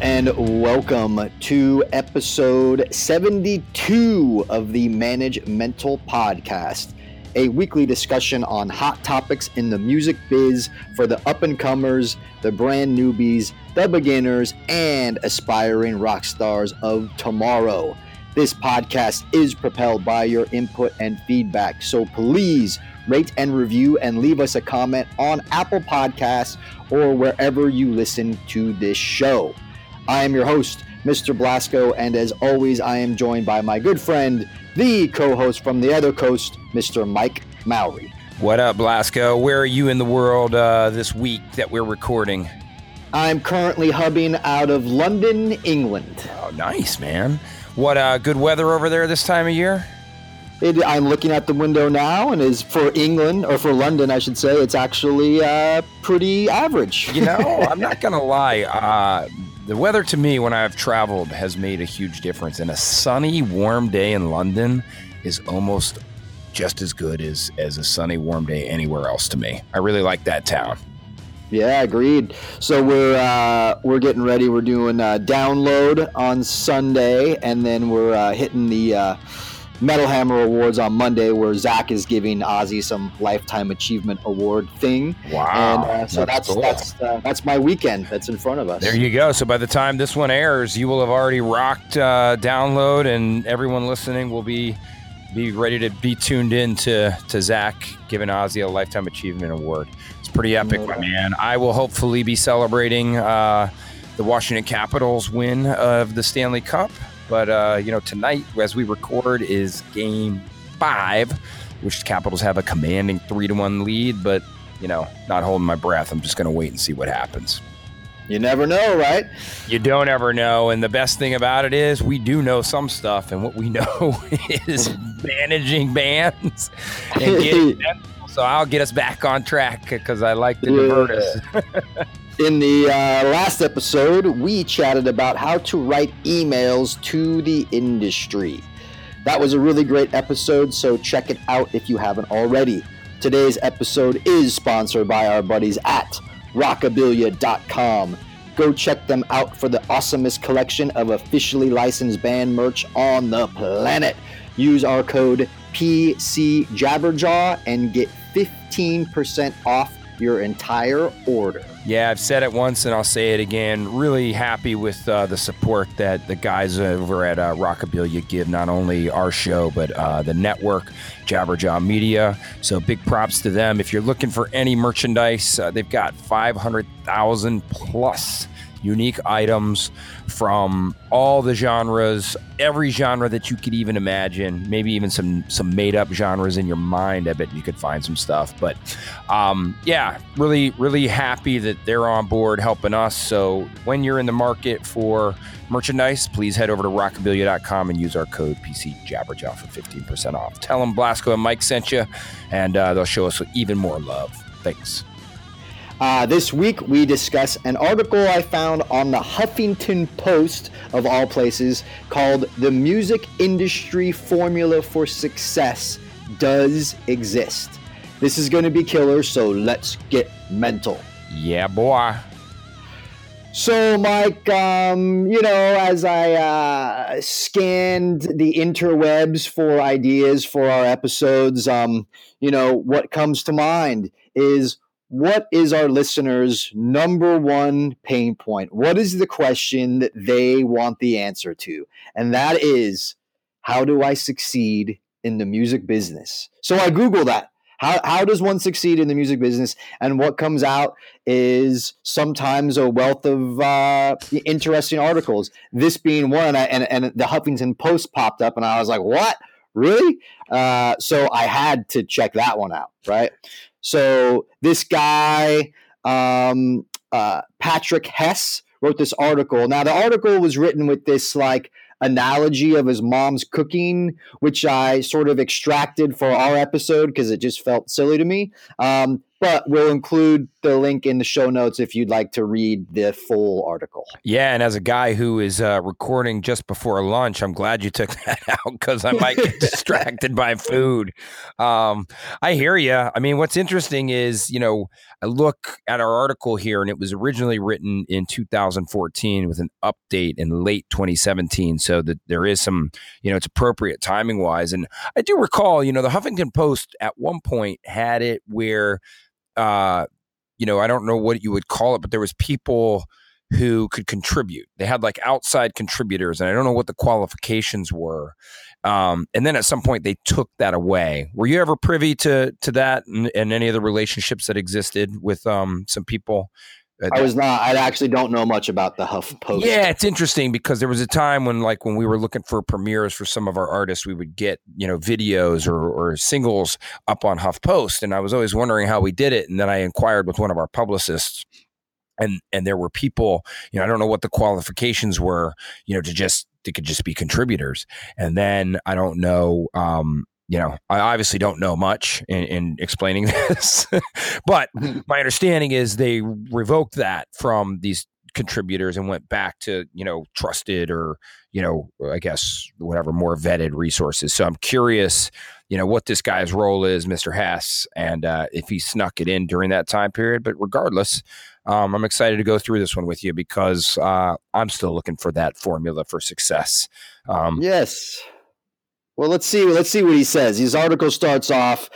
and welcome to episode 72 of the Manage Mental Podcast, a weekly discussion on hot topics in the music biz for the up and comers, the brand newbies, the beginners, and aspiring rock stars of tomorrow. This podcast is propelled by your input and feedback, so please rate and review and leave us a comment on Apple Podcasts or wherever you listen to this show. I am your host, Mr. Blasko, and as always, I am joined by my good friend, the co host from the other coast, Mr. Mike Mowery. What up, Blasko? Where are you in the world uh, this week that we're recording? I'm currently hubbing out of London, England. Oh, nice, man. What uh, good weather over there this time of year? It, I'm looking at the window now, and is for England or for London, I should say, it's actually uh, pretty average. You know, I'm not gonna lie. Uh, the weather to me, when I've traveled, has made a huge difference. And a sunny, warm day in London is almost just as good as as a sunny, warm day anywhere else to me. I really like that town. Yeah, agreed. So we're uh, we're getting ready. We're doing uh, download on Sunday, and then we're uh, hitting the uh, Metal Hammer Awards on Monday, where Zakk is giving Ozzy some Lifetime Achievement Award thing. Wow! And uh, so that's That's cool. that's uh, that's my weekend. That's in front of us. There you go. So by the time this one airs, you will have already rocked uh, download, and everyone listening will be be ready to be tuned in to to Zakk giving Ozzy a lifetime achievement award. It's pretty epic, my man. I will hopefully be celebrating uh, the Washington Capitals win of the Stanley Cup. But uh, you know, tonight as we record is Game Five, which the Capitals have a commanding three to one lead. But you know, not holding my breath. I'm just going to wait and see what happens. You never know, right? You don't ever know. And the best thing about it is we do know some stuff. And what we know is managing bands and getting them. So I'll get us back on track because I like to divert us. In the uh, last episode, we chatted about how to write emails to the industry. That was a really great episode, so check it out if you haven't already. Today's episode is sponsored by our buddies at rockabilia.com. Go check them out for the awesomest collection of officially licensed band merch on the planet. Use our code PCJabberjaw and get 15% off your entire order. Yeah, I've said it once and I'll say it again. Really happy with uh, the support that the guys over at uh, Rockabilia give, not only our show, but uh, the network, Jabberjaw Media. So big props to them. If you're looking for any merchandise, uh, they've got 500,000 plus unique items from all the genres, every genre that you could even imagine. Maybe even some some made up genres in your mind. I bet you could find some stuff. But um, yeah, really really happy that they're on board helping us. So when you're in the market for merchandise, please head over to rockabilia.com and use our code PC Jabberjaw for 15% off. Tell them Blasko and Mike sent you, and uh, they'll show us even more love. Thanks. Uh, this week, we discuss an article I found on the Huffington Post, of all places, called The Music Industry Formula for Success Does Exist. This is going to be killer, so let's get mental. Yeah, boy. So, Mike, um, you know, as I uh, scanned the interwebs for ideas for our episodes, um, you know, what comes to mind is what is our listeners' number one pain point? What is the question that they want the answer to? And that is, how do I succeed in the music business? So I Google that. How, how does one succeed in the music business? And what comes out is sometimes a wealth of uh, interesting articles. This being one, and, and the Huffington Post popped up, and I was like, what? Really? Uh, so I had to check that one out, right? So this guy, um, uh, Patrick Hess, wrote this article. Now, the article was written with this like analogy of his mom's cooking, which I sort of extracted for our episode because it just felt silly to me. Um, but we'll include the link in the show notes if you'd like to read the full article. Yeah, and as a guy who is uh, recording just before lunch, I'm glad you took that out because I might get distracted by food. Um, I hear you. I mean, what's interesting is, you know, I look at our article here, and it was originally written in 2014 with an update in late 2017. So that there is some, you know, it's appropriate timing wise. And I do recall, you know, the Huffington Post at one point had it where uh, you know, I don't know what you would call it, but there was people who could contribute. They had like outside contributors, and I don't know what the qualifications were. Um, and then at some point they took that away. Were you ever privy to to that and, and any of the relationships that existed with um, some people I was not. I actually don't know much about the Huff Post. Yeah, it's interesting because there was a time when, like, when we were looking for premieres for some of our artists, we would get you know videos or, or singles up on Huff Post, and I was always wondering how we did it. And then I inquired with one of our publicists, and and there were people, you know, I don't know what the qualifications were, you know, to just they could just be contributors, and then I don't know. Um, you know, I obviously don't know much in, in explaining this, but mm-hmm. my understanding is they revoked that from these contributors and went back to you know trusted or you know I guess whatever more vetted resources. So I'm curious, you know, what this guy's role is, Mr. Hess, and uh, if he snuck it in during that time period. But regardless, um, I'm excited to go through this one with you because uh, I'm still looking for that formula for success. Um, yes. Well, let's see. Let's see what he says. His article starts off.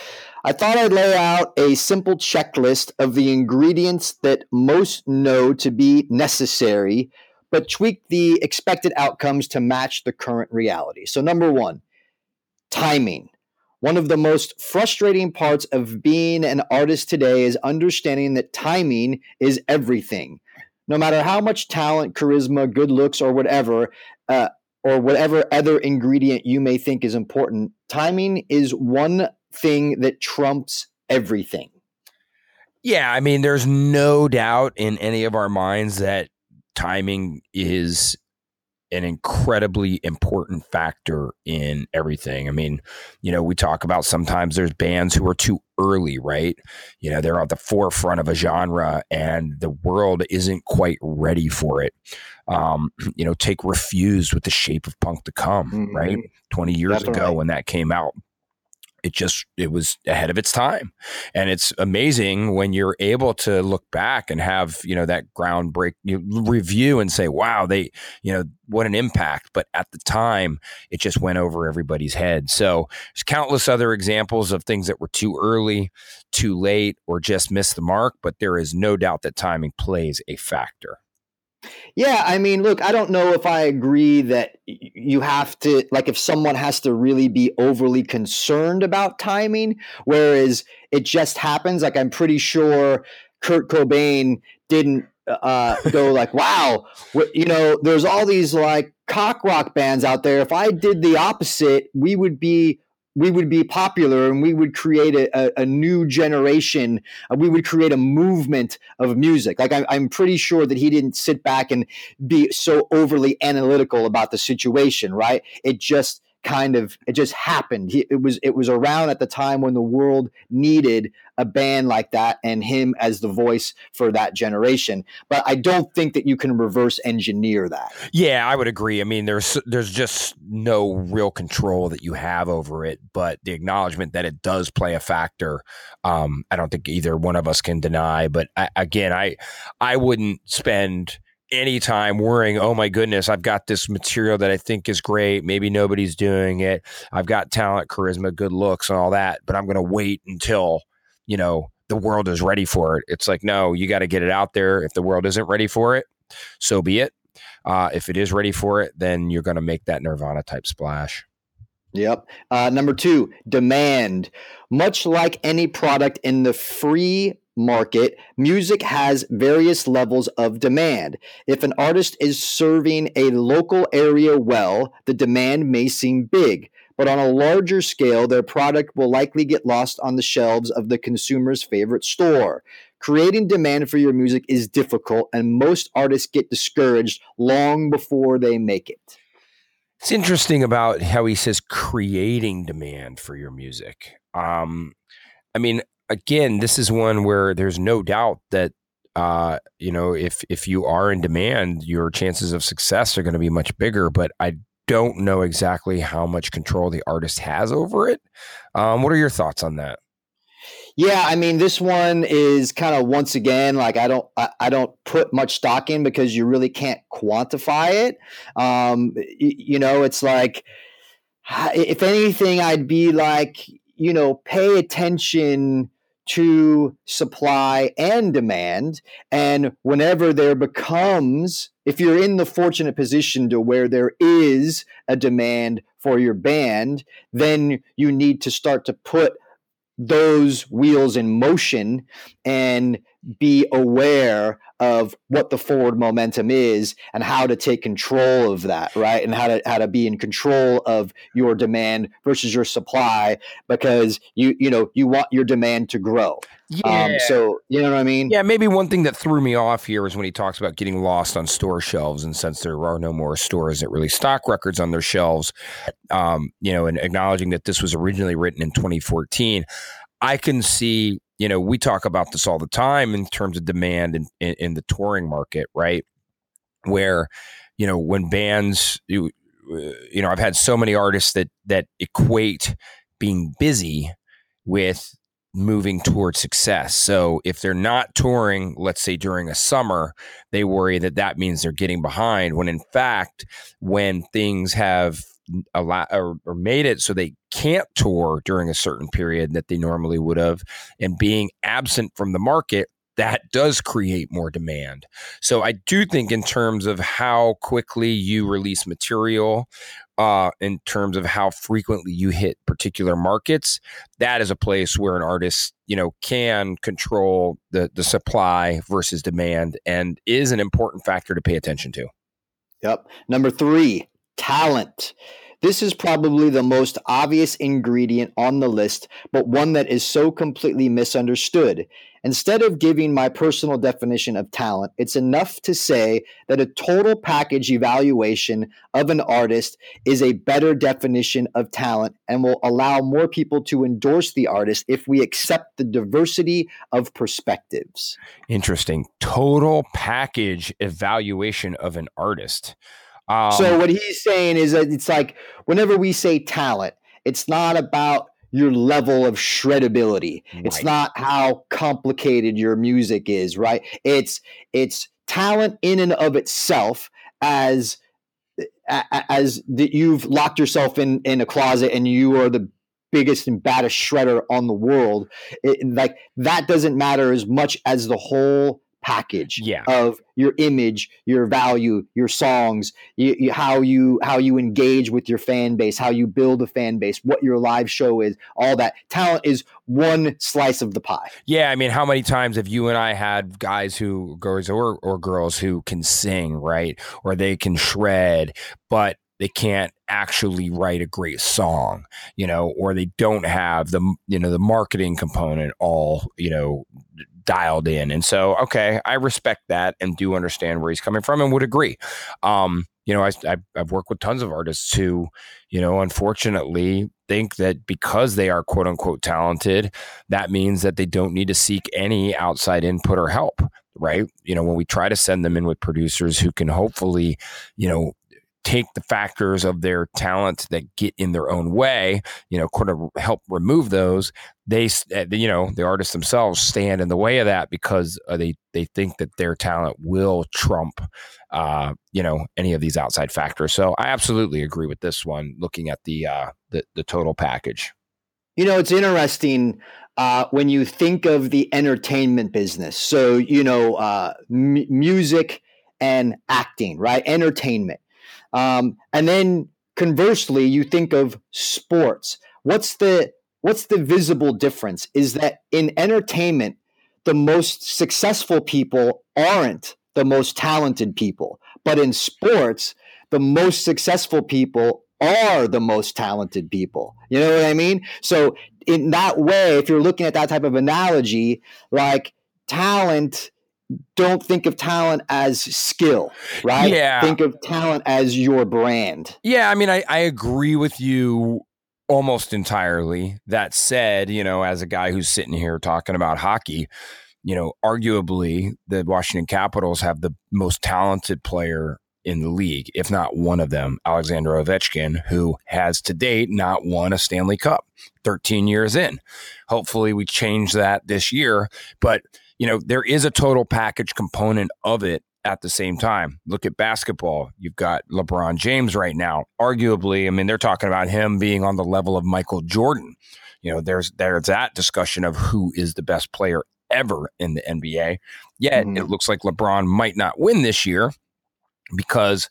I thought I'd lay out a simple checklist of the ingredients that most know to be necessary, but tweak the expected outcomes to match the current reality. So, number one, timing. One of the most frustrating parts of being an artist today is understanding that timing is everything. No matter how much talent, charisma, good looks, or whatever, uh, or whatever other ingredient you may think is important, timing is one thing that trumps everything. Yeah, I mean, there's no doubt in any of our minds that timing is an incredibly important factor in everything. I mean, you know, we talk about sometimes there's bands who are too early, right? You know, they're at the forefront of a genre and the world isn't quite ready for it. Um, you know, take Refused with the shape of punk to come, mm-hmm. right? 20 years That's ago right. when that came out it just it was ahead of its time. And it's amazing when you're able to look back and have you know that ground break you review and say wow they you know what an impact. But at the time it just went over everybody's head. So there's countless other examples of things that were too early too late or just missed the mark but there is no doubt that timing plays a factor yeah, I mean, look, I don't know if I agree that you have to, like, if someone has to really be overly concerned about timing, whereas it just happens. Like, I'm pretty sure Kurt Cobain didn't uh, go like, wow, you know, there's all these like cock rock bands out there. If I did the opposite, we would be we would be popular and we would create a, a, a new generation. Uh, we would create a movement of music. Like I, I'm pretty sure that he didn't sit back and be so overly analytical about the situation, right? It just kind of it just happened. He, it was it was around at the time when the world needed a band like that and him as the voice for that generation. But I don't think that you can reverse engineer that. Yeah, I would agree. I mean, there's there's just no real control that you have over it, but the acknowledgement that it does play a factor, um, I don't think either one of us can deny. But I, again, I I wouldn't spend anytime worrying, oh my goodness, I've got this material that I think is great. Maybe nobody's doing it. I've got talent, charisma, good looks, and all that, but I'm going to wait until, you know, the world is ready for it. It's like, no, you got to get it out there. If the world isn't ready for it, so be it. Uh, if it is ready for it, then you're going to make that Nirvana type splash. Yep. Uh, number two, demand. Much like any product in the free market, music has various levels of demand. If an artist is serving a local area well, the demand may seem big, but on a larger scale, their product will likely get lost on the shelves of the consumer's favorite store. Creating demand for your music is difficult, and most artists get discouraged long before they make it. It's interesting about how he says creating demand for your music. Um, I mean, again, this is one where there's no doubt that uh, you know if if you are in demand, your chances of success are going to be much bigger. But I don't know exactly how much control the artist has over it. Um, what are your thoughts on that? Yeah, I mean, this one is kind of once again like I don't I, I, don't put much stock in because you really can't quantify it. Um, you, you know, it's like if anything, I'd be like, you know, pay attention to supply and demand. And whenever there becomes, if you're in the fortunate position to where there is a demand for your band, then you need to start to put those wheels in motion and be aware of what the forward momentum is and how to take control of that right and how to how to be in control of your demand versus your supply because you you know you want your demand to grow um, yeah. Um, so you know what I mean? Yeah, maybe one thing that threw me off here is when he talks about getting lost on store shelves, and since there are no more stores that really stock records on their shelves, um, you know, and acknowledging that this was originally written in 2014, I can see you know, we talk about this all the time in terms of demand in, in, in the touring market, right? Where, you know, when bands, you, you know, I've had so many artists that that equate being busy with moving towards success. So if they're not touring, let's say during a summer, they worry that that means they're getting behind. When in fact, when things have a lot or, or, made it so they can't tour during a certain period that they normally would have and being absent from the market that does create more demand. So I do think in terms of how quickly you release material, uh, in terms of how frequently you hit particular markets, that is a place where an artist, you know, can control the the supply versus demand and is an important factor to pay attention to. Yep. Number three, talent. This is probably the most obvious ingredient on the list, but one that is so completely misunderstood. Instead of giving my personal definition of talent, it's enough to say that a total package evaluation of an artist is a better definition of talent and will allow more people to endorse the artist if we accept the diversity of perspectives. Interesting. Total package evaluation of an artist. Um, so what he's saying is that it's like whenever we say talent, it's not about your level of shreddability. Right. It's not how complicated your music is, right? It's it's talent in and of itself as as that you've locked yourself in in a closet and you are the biggest and baddest shredder on the world. It, like that doesn't matter as much as the whole package yeah. of your image, your value, your songs, you, you, how you how you engage with your fan base, how you build a fan base, what your live show is, all that. Talent is one slice of the pie. Yeah, I mean, how many times have you and I had guys who girls or or girls who can sing, right? Or they can shred, but they can't actually write a great song, you know, or they don't have the you know the marketing component all you know dialed in. And so, okay, I respect that and do understand where he's coming from and would agree. Um, you know, I, I've worked with tons of artists who, you know, unfortunately think that because they are quote unquote talented, that means that they don't need to seek any outside input or help right? You know, when we try to send them in with producers who can hopefully, you know, take the factors of their talent that get in their own way, you know, kind of help remove those. They, eh, you know, the artists themselves stand in the way of that because uh, they they think that their talent will trump, uh, you know, any of these outside factors. So I absolutely agree with this one. Looking at the uh, the, the total package. You know, it's interesting uh, when you think of the entertainment business. So, you know, uh, m- music and acting, right? Entertainment. Um, and then conversely, you think of sports. What's the what's the visible difference? Is that in entertainment, the most successful people aren't the most talented people, but in sports, the most successful people are the most talented people. You know what I mean? So in that way, if you're looking at that type of analogy, like talent don't think of talent as skill, right? Yeah. Think of talent as your brand. Yeah, I mean, I, I agree with you almost entirely. That said, you know, as a guy who's sitting here talking about hockey, you know, arguably the Washington Capitals have the most talented player in the league, if not one of them, Alexander Ovechkin, who has to date not won a Stanley Cup 13 years in. Hopefully, we change that this year. But, you know, there is a total package component of it at the same time. Look at basketball. You've got LeBron James right now. Arguably, I mean, they're talking about him being on the level of Michael Jordan. You know, there's there's that discussion of who is the best player ever in the NBA. Yet mm-hmm. it looks like LeBron might not win this year because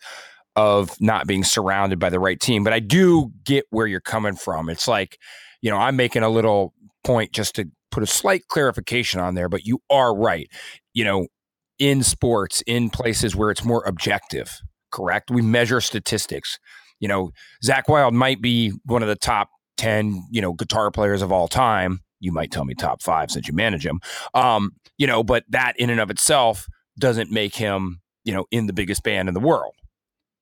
of not being surrounded by the right team. But I do get where you're coming from. It's like, you know, I'm making a little point just to put a slight clarification on there, but you are right. You know, in sports, in places where it's more objective, correct? We measure statistics. You know, Zakk Wylde might be one of the top 10, you know, guitar players of all time. You might tell me top five since you manage him. Um, you know, but that in and of itself doesn't make him, you know, in the biggest band in the world.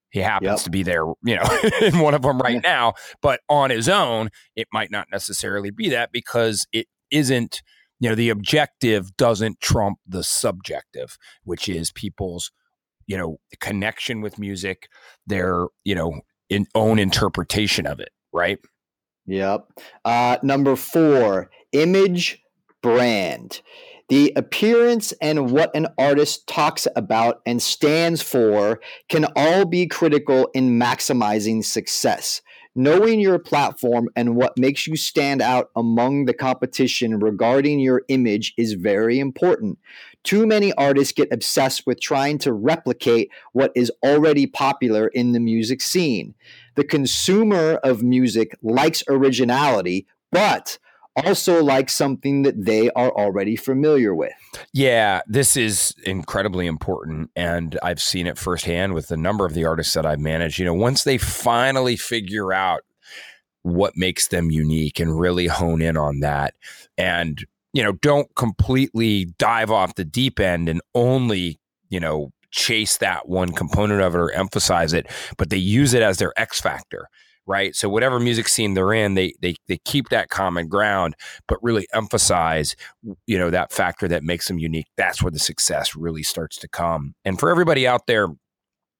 He happens yep. to be there, you know, in one of them right now, but on his own, it might not necessarily be that because it isn't you know the objective doesn't trump the subjective which is people's you know connection with music their you know in own interpretation of it right? Yep. Uh number four image brand. The appearance and what an artist talks about and stands for can all be critical in maximizing success Knowing your platform and what makes you stand out among the competition regarding your image is very important. Too many artists get obsessed with trying to replicate what is already popular in the music scene. The consumer of music likes originality, but also like something that they are already familiar with. Yeah, this is incredibly important. And I've seen it firsthand with a number of the artists that I've managed. You know, once they finally figure out what makes them unique and really hone in on that and you know don't completely dive off the deep end and only you know chase that one component of it or emphasize it but they use it as their x factor right? So whatever music scene they're in, they they they keep that common ground, but really emphasize, you know, that factor that makes them unique. That's where the success really starts to come. And for everybody out there,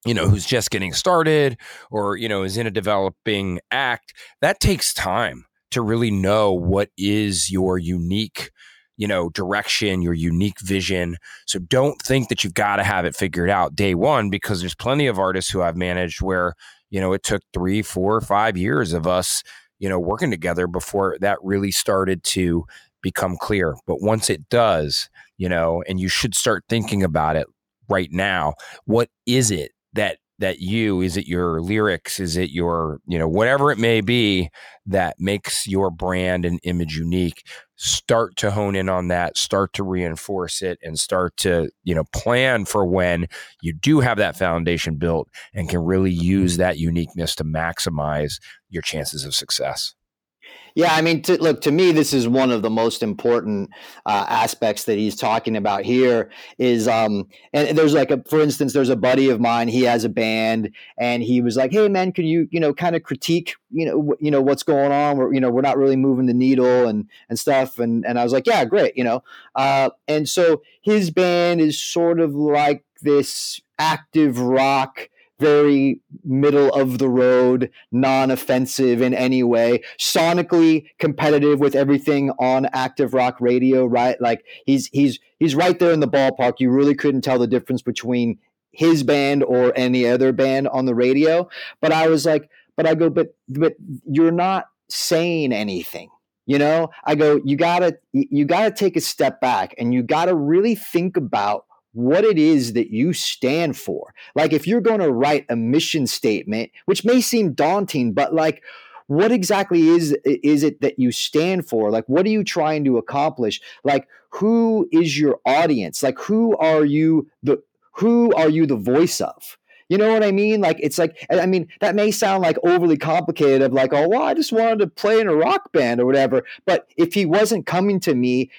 you know, who's just getting started or you know is in a developing act, that takes time to really know what is your unique you know direction your unique vision so don't think that you've got to have it figured out day one because there's plenty of artists who i've managed where you know, it took three, four, five years of us, you know, working together before that really started to become clear. But once it does, you know, and you should start thinking about it right now, what is it that that you is it your lyrics is it your you know whatever it may be that makes your brand and image unique start to hone in on that start to reinforce it and start to you know plan for when you do have that foundation built and can really use that uniqueness to maximize your chances of success yeah, I mean, to, look, to me, this is one of the most important uh, aspects that he's talking about here. Is um, and there's like a, for instance, there's a buddy of mine. He has a band, and he was like, "Hey, man, can you, you know, kind of critique, you know, w- you know, what's going on? We're, you know, we're not really moving the needle and and stuff." And and I was like, "Yeah, great," you know. Uh, and so his band is sort of like this active rock very middle of the road, non offensive in any way, sonically competitive with everything on active rock radio, right? Like he's he's he's right there in the ballpark. You really couldn't tell the difference between his band or any other band on the radio. But I was like, but I go, but but you're not saying anything. You know, I go, you gotta you gotta take a step back and you gotta really think about what it is that you stand for. Like if you're going to write a mission statement, which may seem daunting, but like what exactly is is it that you stand for? Like what are you trying to accomplish? Like who is your audience? Like who are you the who are you the voice of? You know what I mean? Like it's like I mean that may sound like overly complicated of like oh well I just wanted to play in a rock band or whatever. But if he wasn't coming to me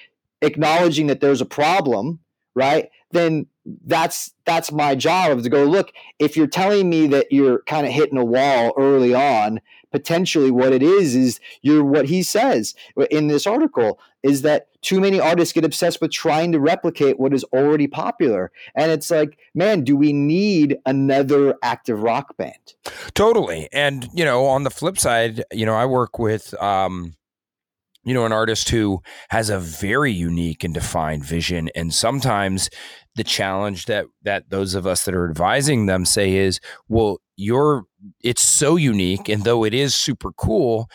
acknowledging that there's a problem, right? Then that's that's my job to go look if you're telling me that you're kind of hitting a wall early on potentially what it is is you're what he says in this article is that too many artists get obsessed with trying to replicate what is already popular. And it's like man do we need another active rock band? Totally. And you know on the flip side you know i work with um you know an artist who has a very unique and defined vision. And sometimes the challenge that that those of us that are advising them say is well you're it's so unique and though it is super cool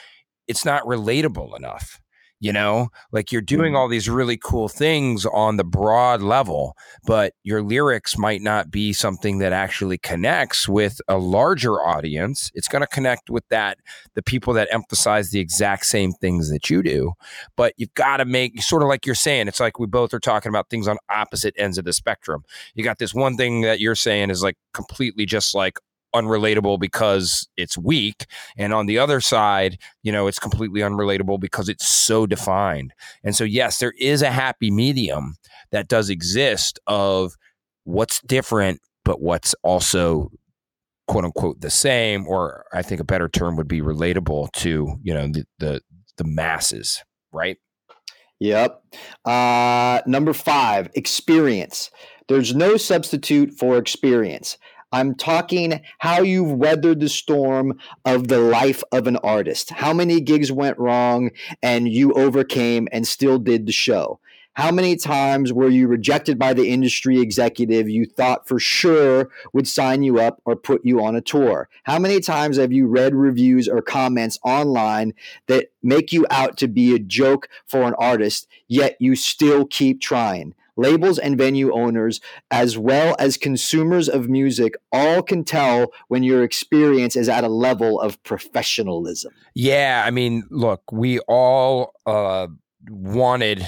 it's not relatable enough you know? Like you're doing mm-hmm. all these really cool things on the broad level but your lyrics might not be something that actually connects with a larger audience. It's going to connect with that the people that emphasize the exact same things that you do but you've got to make sort of like you're saying it's like we both are talking about things on opposite ends of the spectrum. You got this one thing that you're saying is like completely just like unrelatable because it's weak and on the other side you know it's completely unrelatable because it's so defined and so yes there is a happy medium that does exist of what's different but what's also quote unquote the same or i think a better term would be relatable to you know the the, the masses right Yep. Uh, number five, experience. There's no substitute for experience. I'm talking how you've weathered the storm of the life of an artist. How many gigs went wrong and you overcame and still did the show? How many times were you rejected by the industry executive you thought for sure would sign you up or put you on a tour? How many times have you read reviews or comments online that make you out to be a joke for an artist, yet you still keep trying? Labels and venue owners, as well as consumers of music, all can tell when your experience is at a level of professionalism. Yeah, I mean, look, we all uh, wanted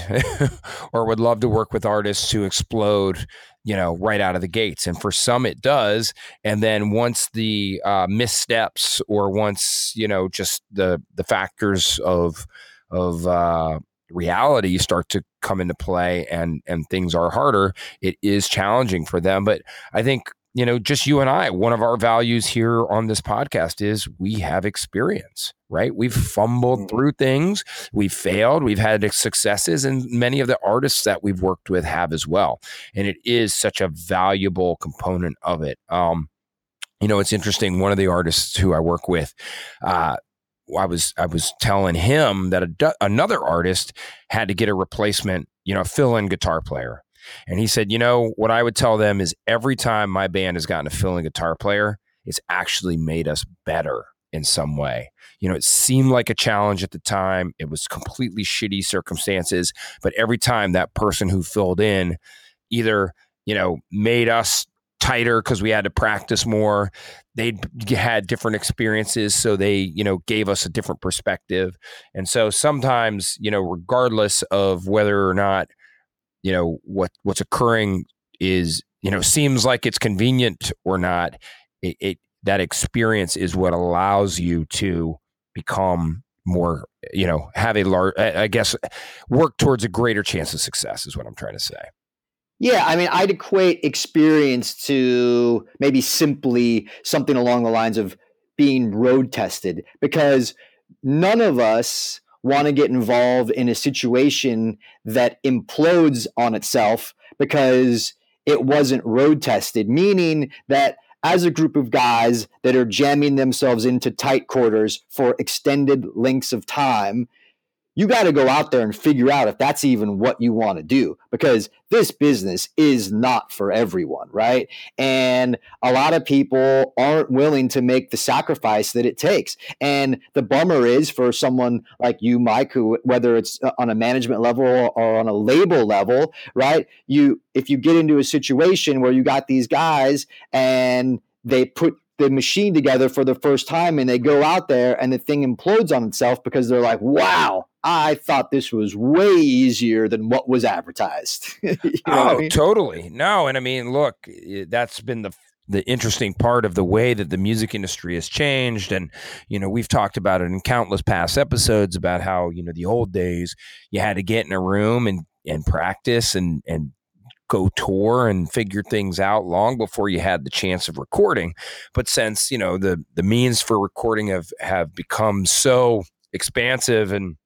or would love to work with artists who explode you know right out of the gates and for some it does and then once the uh, missteps or once you know just the the factors of of uh, reality start to come into play and and things are harder it is challenging for them. But i think you know just you and i one of our values here on this podcast is we have experience right? We've fumbled mm-hmm. through things we've failed we've had successes and many of the artists that we've worked with have as well. And it is such a valuable component of it. Um you know it's interesting one of the artists who i work with uh I was I was telling him that a, another artist had to get a replacement, you know, fill-in guitar player. And he said, you know, what I would tell them is every time my band has gotten a fill-in guitar player, it's actually made us better in some way. You know, it seemed like a challenge at the time. It was completely shitty circumstances, but every time that person who filled in either, you know, made us tighter because we had to practice more. They had different experiences, so they, you know, gave us a different perspective. And so sometimes, you know, regardless of whether or not, you know, what what's occurring is, you know, seems like it's convenient or not, it, it that experience is what allows you to become more, you know, have a large, I guess, work towards a greater chance of success is what I'm trying to say. Yeah, I mean, I'd equate experience to maybe simply something along the lines of being road tested because none of us want to get involved in a situation that implodes on itself because it wasn't road tested, meaning that as a group of guys that are jamming themselves into tight quarters for extended lengths of time, you got to go out there and figure out if that's even what you want to do because this business is not for everyone, right? And a lot of people aren't willing to make the sacrifice that it takes. And the bummer is for someone like you, Mike, who whether it's uh, on a management level or on a label level, right? You if you get into a situation where you got these guys and they put the machine together for the first time and they go out there and the thing implodes on itself because they're like, wow, I thought this was way easier than what was advertised. you know oh, I mean? totally. No, and I mean, look, that's been the the interesting part of the way that the music industry has changed and you know we've talked about it in countless past episodes about how you know the old days you had to get in a room and and practice and and go tour and figure things out long before you had the chance of recording. But since you know the the means for recording have have become so expansive and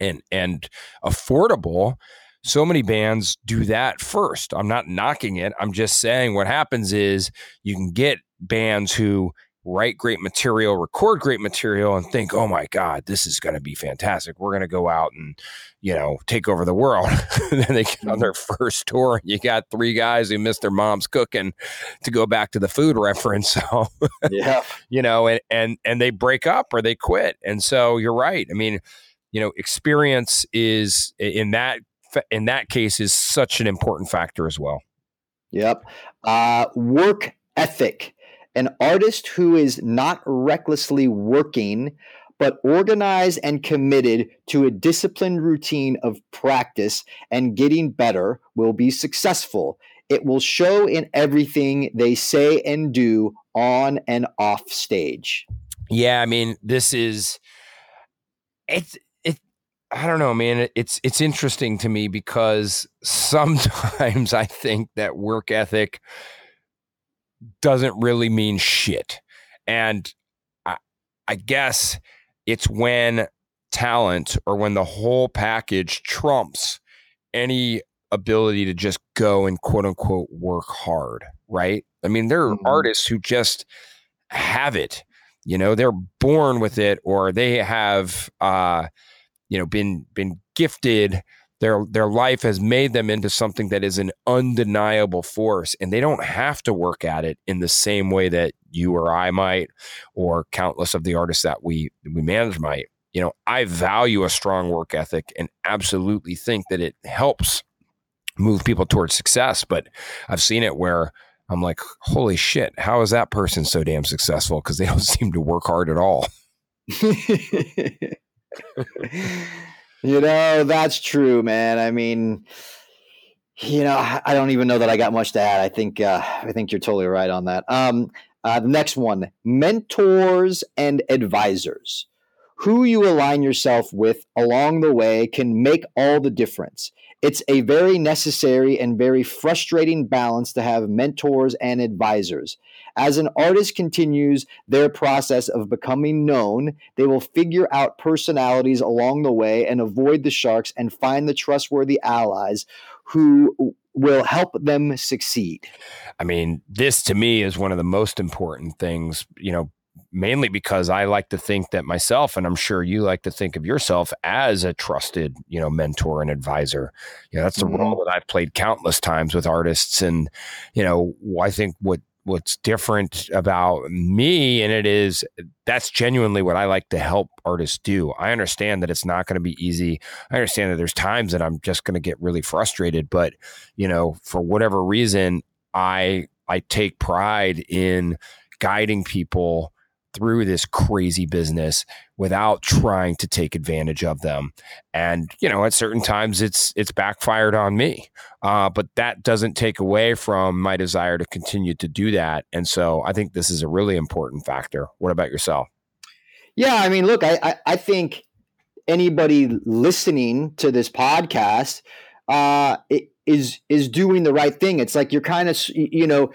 and and affordable, so many bands do that first. I'm not knocking it. I'm just saying what happens is you can get bands who write great material, record great material, and think, oh my God, this is going to be fantastic. We're going to go out and, you know, take over the world. then they get on their mm-hmm. first tour. and You got three guys who missed their mom's cooking to go back to the food reference. So, yeah, you know, and, and, and they break up or they quit. And so you're right. I mean, you know, experience is in that, in that case is such an important factor as well. Yep. Uh, work ethic an artist who is not recklessly working, but organized and committed to a disciplined routine of practice and getting better will be successful. It will show in everything they say and do on and off stage. Yeah, I mean, this is it's it I don't know, man. It's it's interesting to me because sometimes I think that work ethic doesn't really mean shit. And I, I guess it's when talent or when the whole package trumps any ability to just go and quote unquote work hard, right? I mean, there are mm-hmm. artists who just have it, you know, they're born with it or they have uh you know been been gifted their their life has made them into something that is an undeniable force and they don't have to work at it in the same way that you or I might or countless of the artists that we we manage might. You know I value a strong work ethic and absolutely think that it helps move people towards success but I've seen it where I'm like holy shit how is that person so damn successful? Because they don't seem to work hard at all You know, that's true, man. I mean, you know, I don't even know that I got much to add. I think uh, I think you're totally right on that. Um, uh, the next one: mentors and advisors. Who you align yourself with along the way can make all the difference. It's a very necessary and very frustrating balance to have mentors and advisors. As an artist continues their process of becoming known, they will figure out personalities along the way and avoid the sharks and find the trustworthy allies who will help them succeed. I mean, this to me is one of the most important things, you know, mainly because I like to think that myself, and I'm sure you like to think of yourself as a trusted, you know, mentor and advisor. You know, that's the mm-hmm. role that I've played countless times with artists. And, you know, I think what what's different about me and it is that's genuinely what I like to help artists do. I understand that it's not going to be easy. I understand that there's times that I'm just going to get really frustrated, but you know, for whatever reason, I I take pride in guiding people through this crazy business without trying to take advantage of them. And you know, at certain times, it's it's backfired on me. Uh, but that doesn't take away from my desire to continue to do that. And so, I think this is a really important factor. What about yourself? Yeah, I mean, look, I I, I think anybody listening to this podcast uh, is is doing the right thing. It's like you're kind of you know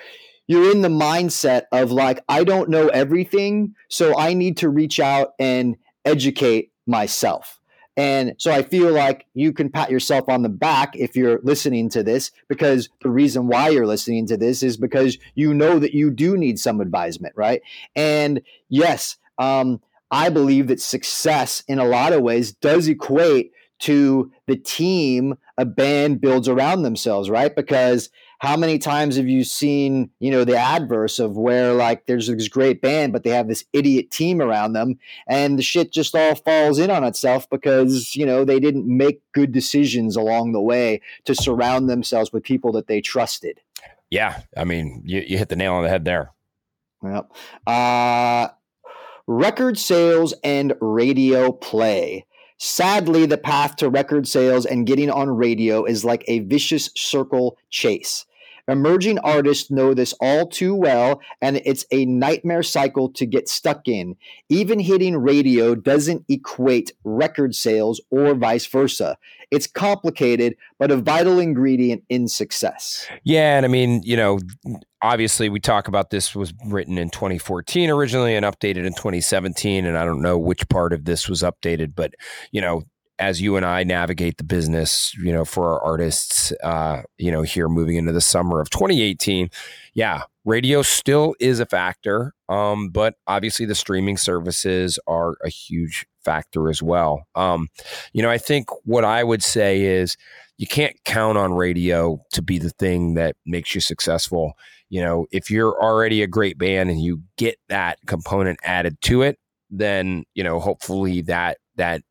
you're in the mindset of like, I don't know everything, so I need to reach out and educate myself. And so I feel like you can pat yourself on the back if you're listening to this, because the reason why you're listening to this is because you know that you do need some advisement, right? And yes, um, I believe that success in a lot of ways does equate to the team a band builds around themselves, right? Because how many times have you seen you know the adverse of where like there's this great band but they have this idiot team around them and the shit just all falls in on itself because you know they didn't make good decisions along the way to surround themselves with people that they trusted? Yeah i mean you, you hit the nail on the head there. Yep. Uh record sales and radio play Sadly, the path to record sales and getting on radio is like a vicious circle chase. Emerging artists know this all too well, and it's a nightmare cycle to get stuck in. Even hitting radio doesn't equate record sales or vice versa. It's complicated, but a vital ingredient in success. Yeah, and I mean, you know, obviously we talk about this was written in 2014 originally and updated in 2017 and I don't know which part of this was updated, but you know, as you and I navigate the business, you know, for our artists, uh, you know, here moving into the summer of 2018, yeah, radio still is a factor, um, but obviously the streaming services are a huge factor as well. Um, you know, I think what I would say is you can't count on radio to be the thing that makes you successful. You know, if you're already a great band and you get that component added to it, then you know, hopefully that that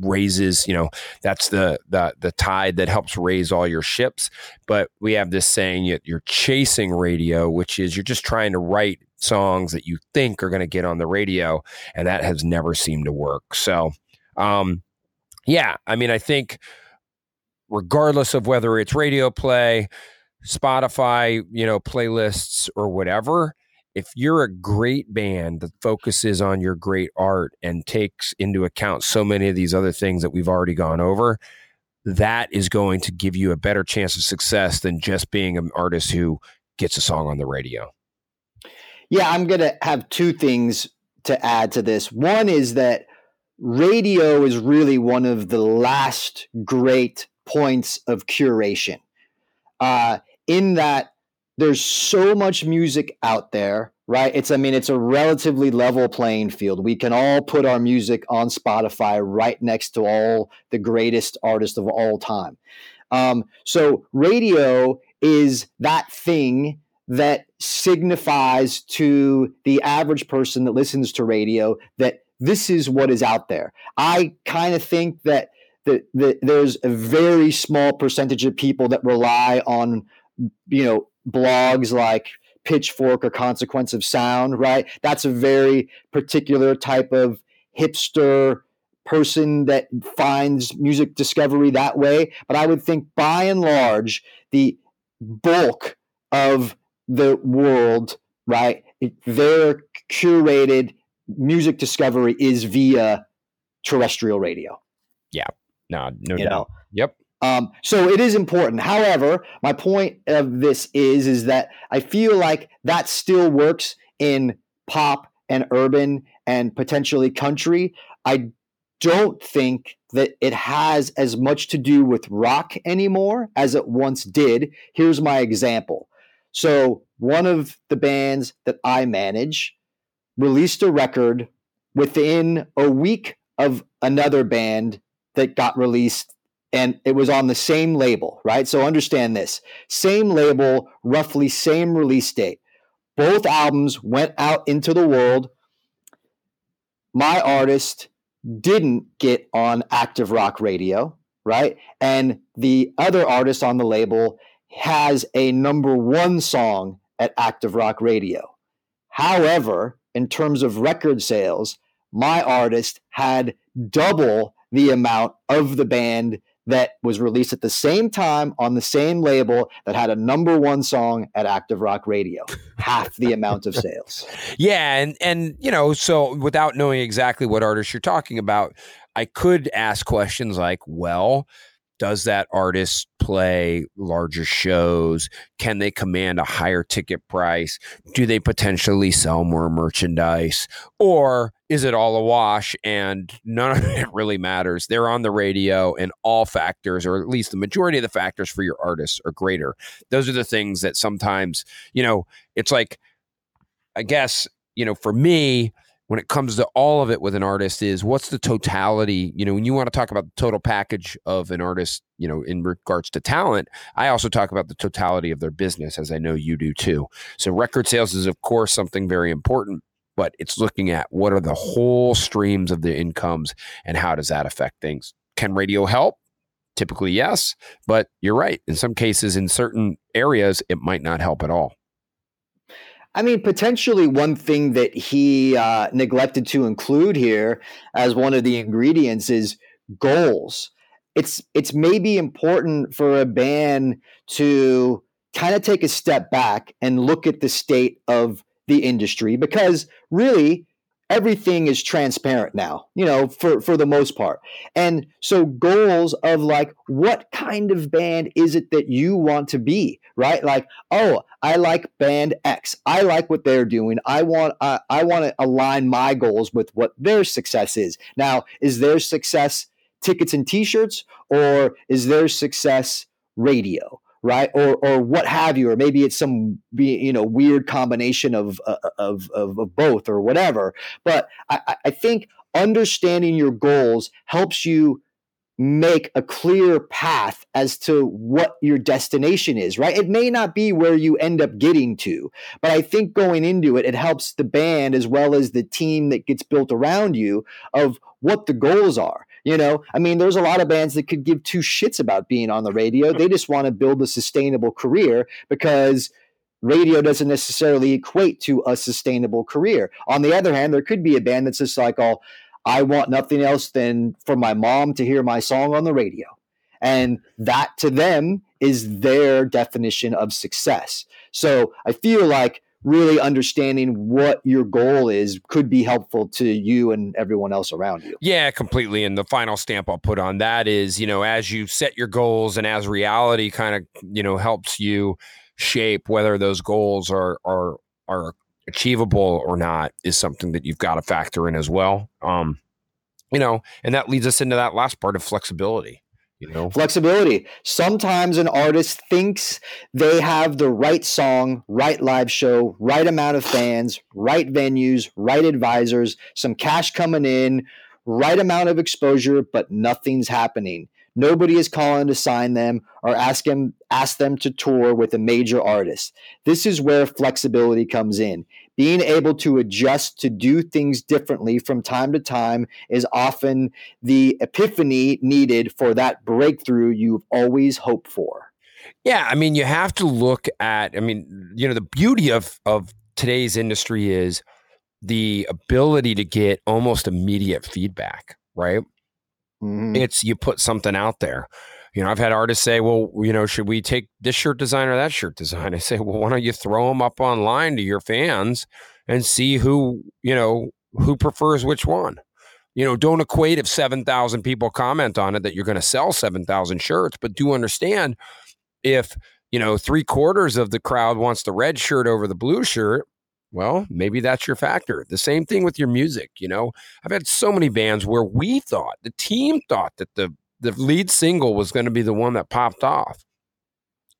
raises you know that's the the the tide that helps raise all your ships. But we have this saying you're chasing radio which is you're just trying to write songs that you think are going to get on the radio and that has never seemed to work. So um yeah i mean i think regardless of whether it's radio play spotify you know playlists or whatever if you're a great band that focuses on your great art and takes into account so many of these other things that we've already gone over, that is going to give you a better chance of success than just being an artist who gets a song on the radio. Yeah, I'm going to have two things to add to this. One is that radio is really one of the last great points of curation, uh, in that there's so much music out there right? It's i mean it's a relatively level playing field. We can all put our music on spotify right next to all the greatest artists of all time. Um, so radio is that thing that signifies to the average person that listens to radio that this is what is out there. I kind of think that the, the, there's a very small percentage of people that rely on you know blogs like Pitchfork or Consequence of Sound, right? That's a very particular type of hipster person that finds music discovery that way. But I would think by and large, the bulk of the world, right, their curated music discovery is via terrestrial radio. Yeah. No, no you doubt. Know? Yep. Um, so it is important. However, my point of this is is that I feel like that still works in pop and urban and potentially country. I don't think that it has as much to do with rock anymore as it once did. Here's my example. So, one of the bands that I manage released a record within a week of another band that got released and it was on the same label, right? So understand this same label, roughly same release date. Both albums went out into the world. My artist didn't get on active rock radio, right? And the other artist on the label has a number one song at active rock radio. However, in terms of record sales, my artist had double the amount of the band that was released at the same time on the same label that had a number one song at Active Rock Radio, half the amount of sales. Yeah, and and you know, so without knowing exactly what artist you're talking about, I could ask questions like, well, does that artist play larger shows? Can they command a higher ticket price? Do they potentially sell more merchandise? Or is it all a wash and none of it really matters? They're on the radio and all factors, or at least the majority of the factors for your artists are greater. Those are the things that sometimes, you know, it's like, I guess, you know, for me, when it comes to all of it with an artist is what's the totality you know when you want to talk about the total package of an artist you know in regards to talent i also talk about the totality of their business as i know you do too. So record sales is of course something very important but it's looking at what are the whole streams of the incomes and how does that affect things. Can radio help? Typically yes but you're right. In some cases in certain areas it might not help at all I mean, potentially one thing that he uh, neglected to include here as one of the ingredients is goals. It's it's maybe important for a band to kind of take a step back and look at the state of the industry because really everything is transparent now you know for for the most part. And so goals of like what kind of band is it that you want to be right? Like oh i like band x. I like what they're doing. I want uh, i want to align my goals with what their success is. Now is their success tickets and t-shirts or is their success radio right? Or or what have you or maybe it's some you know weird combination of uh, of, of, of both or whatever. But I, I think understanding your goals helps you make a clear path as to what your destination is right? It may not be where you end up getting to but i think going into it it helps the band as well as the team that gets built around you of what the goals are you know, I mean, there's a lot of bands that could give two shits about being on the radio. They just want to build a sustainable career because radio doesn't necessarily equate to a sustainable career. On the other hand, there could be a band that's just like, oh, I want nothing else than for my mom to hear my song on the radio. And that to them is their definition of success. So I feel like really understanding what your goal is could be helpful to you and everyone else around you. Yeah, completely. And the final stamp I'll put on that is, you know, as you set your goals and as reality kind of, you know, helps you shape whether those goals are are are achievable or not is something that you've got to factor in as well. Um, you know, and that leads us into that last part of flexibility you know? Flexibility. Sometimes an artist thinks they have the right song right live show right amount of fans right venues right advisors some cash coming in right amount of exposure but nothing's happening. Nobody is calling to sign them or ask them ask them to tour with a major artist. This is where flexibility comes in being able to adjust to do things differently from time to time is often the epiphany needed for that breakthrough you've always hoped for. Yeah, I mean, you have to look at. I mean, you know, the beauty of of today's industry is the ability to get almost immediate feedback. Right? Mm-hmm. It's you put something out there you know, I've had artists say, well, you know, should we take this shirt design or that shirt design? I say, well, why don't you throw them up online to your fans and see who, you know, who prefers which one? You know, don't equate if 7,000 people comment on it that you're going to sell 7,000 shirts, but do understand if, you know, three quarters of the crowd wants the red shirt over the blue shirt, well, maybe that's your factor. The same thing with your music. You know, I've had so many bands where we thought, the team thought that the the lead single was going to be the one that popped off.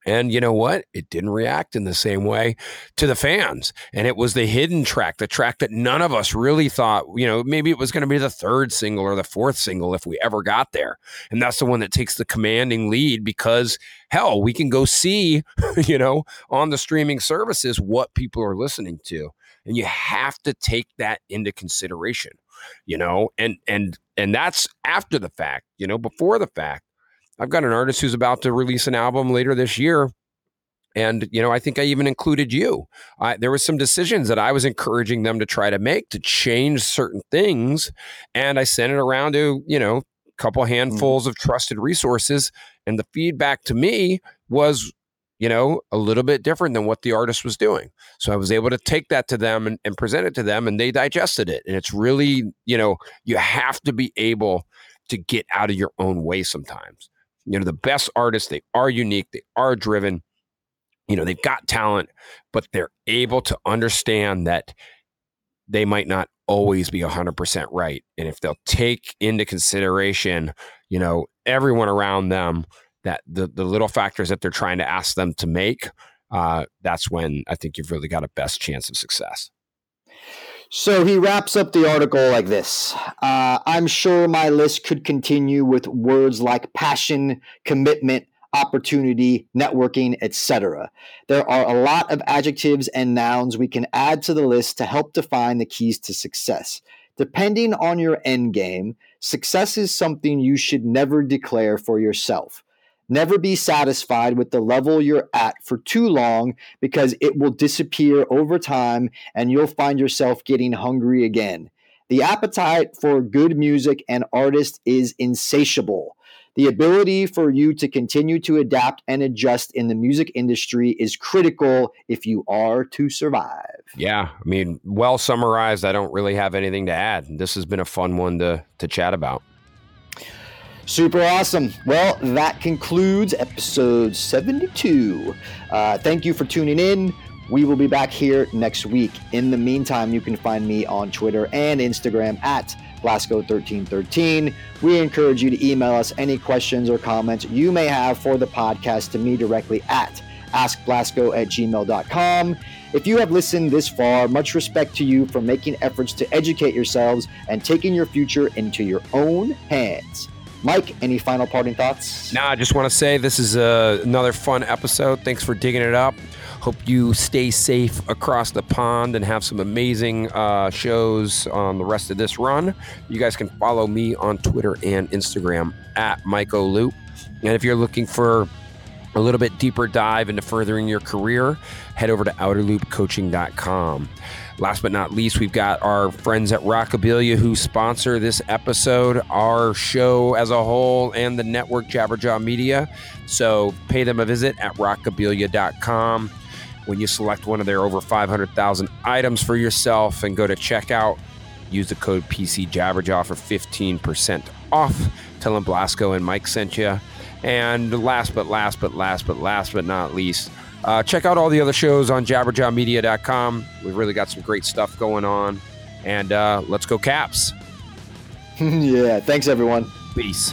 And you know what? It didn't react in the same way to the fans. And it was the hidden track, the track that none of us really thought, you know, maybe it was going to be the third single or the fourth single if we ever got there. And that's the one that takes the commanding lead because, hell, we can go see, you know, on the streaming services what people are listening to. And you have to take that into consideration you know, and and and that's after the fact, you know, before the fact. I've got an artist who's about to release an album later this year. And, you know, I think I even included you. I, there was some decisions that I was encouraging them to try to make to change certain things. And I sent it around to, you know, a couple mm-hmm. handfuls of trusted resources. And the feedback to me was you know, a little bit different than what the artist was doing. So I was able to take that to them and, and present it to them and they digested it. And it's really, you know, you have to be able to get out of your own way sometimes. You know, the best artists, they are unique, they are driven, you know, they've got talent, but they're able to understand that they might not always be 100% right. And if they'll take into consideration, you know, everyone around them, that the the little factors that they're trying to ask them to make, uh, that's when I think you've really got a best chance of success. So he wraps up the article like this uh, I'm sure my list could continue with words like passion, commitment, opportunity, networking, etc. There are a lot of adjectives and nouns we can add to the list to help define the keys to success. Depending on your end game, success is something you should never declare for yourself. Never be satisfied with the level you're at for too long because it will disappear over time and you'll find yourself getting hungry again. The appetite for good music and artists is insatiable. The ability for you to continue to adapt and adjust in the music industry is critical if you are to survive. Yeah, I mean, well summarized. I don't really have anything to add. This has been a fun one to to chat about. Super awesome. Well, that concludes episode 72. Uh, thank you for tuning in. We will be back here next week. In the meantime, you can find me on Twitter and Instagram at Blasko1313. We encourage you to email us any questions or comments you may have for the podcast to me directly at askblasko at gmail.com. If you have listened this far, much respect to you for making efforts to educate yourselves and taking your future into your own hands. Mike, any final parting thoughts? Nah, I just want to say this is uh, another fun episode. Thanks for digging it up. Hope you stay safe across the pond and have some amazing uh, shows on the rest of this run. You guys can follow me on Twitter and Instagram at Mike Loop. And if you're looking for a little bit deeper dive into furthering your career, head over to outerloopcoaching.com. Last but not least, we've got our friends at Rockabilia who sponsor this episode, our show as a whole, and the network Jabberjaw Media. So pay them a visit at rockabilia.com. When you select one of their over 500,000 items for yourself and go to checkout, use the code PC Jabberjaw for 15% off. Tell them Blasko and Mike sent you. And last but last but last but last but not least, uh, check out all the other shows on jabberjawmedia.com. We've really got some great stuff going on. And uh, let's go, Caps. yeah. Thanks, everyone. Peace.